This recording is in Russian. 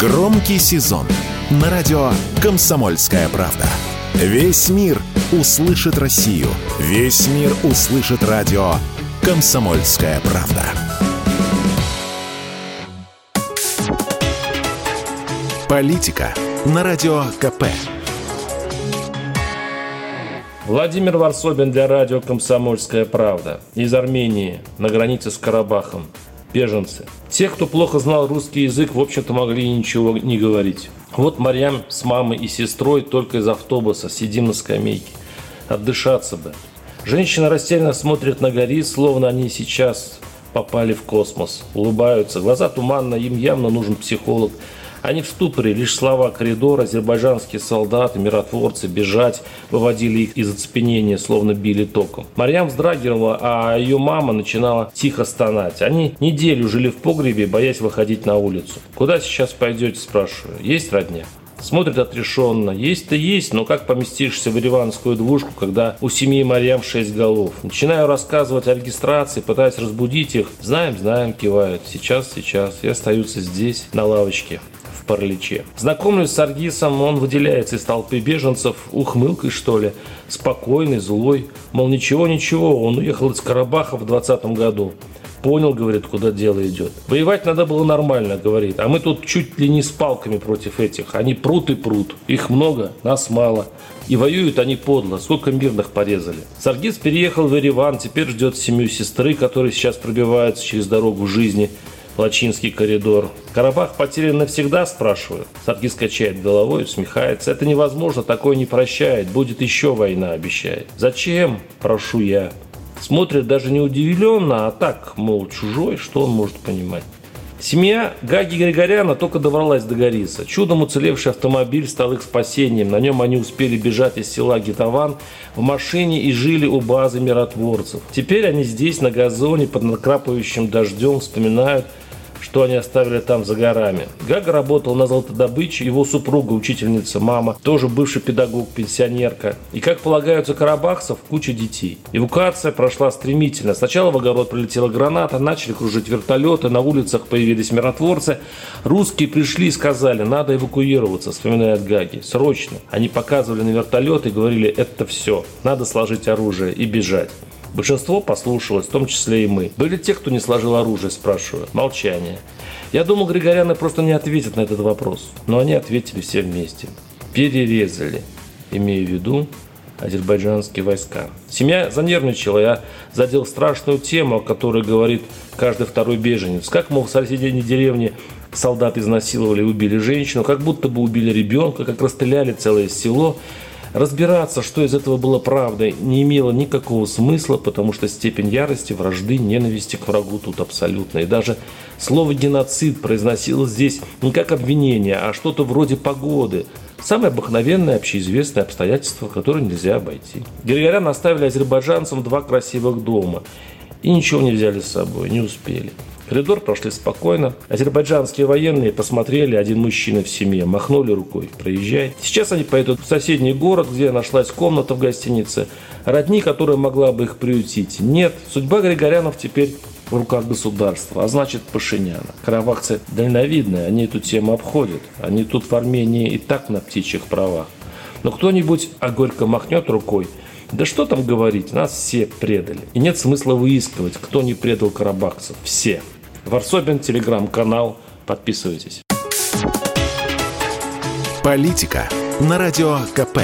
Громкий сезон на радио «Комсомольская правда». Весь мир услышит Россию. Весь мир услышит радио «Комсомольская правда». Политика на радио КП. Владимир Варсобин для радио «Комсомольская правда». Из Армении, на границе с Карабахом. Беженцы. Те, кто плохо знал русский язык, в общем-то могли ничего не говорить. Вот Марьям с мамой и сестрой только из автобуса сидим на скамейке. Отдышаться бы. Женщина растерянно смотрит на гори, словно они сейчас попали в космос. Улыбаются. Глаза туманно, им явно нужен психолог. Они в ступоре, лишь слова коридора, азербайджанские солдаты, миротворцы, бежать, выводили их из оцепенения, словно били током. Марьям вздрагивала, а ее мама начинала тихо стонать. Они неделю жили в погребе, боясь выходить на улицу. «Куда сейчас пойдете?» – спрашиваю. «Есть родня?» Смотрит отрешенно. Есть-то есть, но как поместишься в ереванскую двушку, когда у семьи Марьям шесть голов? Начинаю рассказывать о регистрации, пытаясь разбудить их. Знаем, знаем, кивают. Сейчас, сейчас. И остаются здесь, на лавочке параличе. Знакомлюсь с Аргисом, он выделяется из толпы беженцев, ухмылкой что ли, спокойный, злой. Мол, ничего-ничего, он уехал из Карабаха в 20 году. Понял, говорит, куда дело идет. Воевать надо было нормально, говорит. А мы тут чуть ли не с палками против этих. Они прут и прут. Их много, нас мало. И воюют они подло. Сколько мирных порезали. Саргиз переехал в Ереван. Теперь ждет семью сестры, которые сейчас пробиваются через дорогу жизни. Лачинский коридор. Карабах потерян навсегда, спрашиваю. Саргиз качает головой, усмехается. Это невозможно, такое не прощает. Будет еще война, обещает. Зачем? Прошу я. Смотрит даже не удивленно, а так, мол, чужой, что он может понимать. Семья Гаги Григоряна только добралась до Гориса. Чудом уцелевший автомобиль стал их спасением. На нем они успели бежать из села Гитаван в машине и жили у базы миротворцев. Теперь они здесь, на газоне, под накрапывающим дождем, вспоминают – что они оставили там за горами. Гага работал на золотодобыче, его супруга, учительница, мама, тоже бывший педагог, пенсионерка. И, как полагаются карабахцев, куча детей. Эвакуация прошла стремительно. Сначала в огород прилетела граната, начали кружить вертолеты, на улицах появились миротворцы. Русские пришли и сказали, надо эвакуироваться, вспоминает Гаги. Срочно. Они показывали на вертолет и говорили, это все, надо сложить оружие и бежать. Большинство послушалось, в том числе и мы. Были те, кто не сложил оружие, спрашиваю. Молчание. Я думал, Григоряны просто не ответят на этот вопрос. Но они ответили все вместе. Перерезали. Имею в виду азербайджанские войска. Семья занервничала, я задел страшную тему, о которой говорит каждый второй беженец. Как, мол, в соседней деревне солдаты изнасиловали и убили женщину, как будто бы убили ребенка, как расстреляли целое село. Разбираться, что из этого было правдой, не имело никакого смысла, потому что степень ярости, вражды, ненависти к врагу тут абсолютно. И даже слово «геноцид» произносилось здесь не как обвинение, а что-то вроде погоды. Самое обыкновенное общеизвестное обстоятельство, которое нельзя обойти. Григорян оставили азербайджанцам два красивых дома. И ничего не взяли с собой, не успели. Коридор прошли спокойно. Азербайджанские военные посмотрели, один мужчина в семье, махнули рукой, проезжай. Сейчас они поедут в соседний город, где нашлась комната в гостинице. Родни, которая могла бы их приютить. Нет, судьба Григорянов теперь в руках государства, а значит Пашиняна. Карабахцы дальновидные, они эту тему обходят. Они тут в Армении и так на птичьих правах. Но кто-нибудь, а горько махнет рукой, да что там говорить, нас все предали. И нет смысла выискивать, кто не предал карабахцев. Все. Варсобин, телеграм-канал. Подписывайтесь. Политика на радио КП.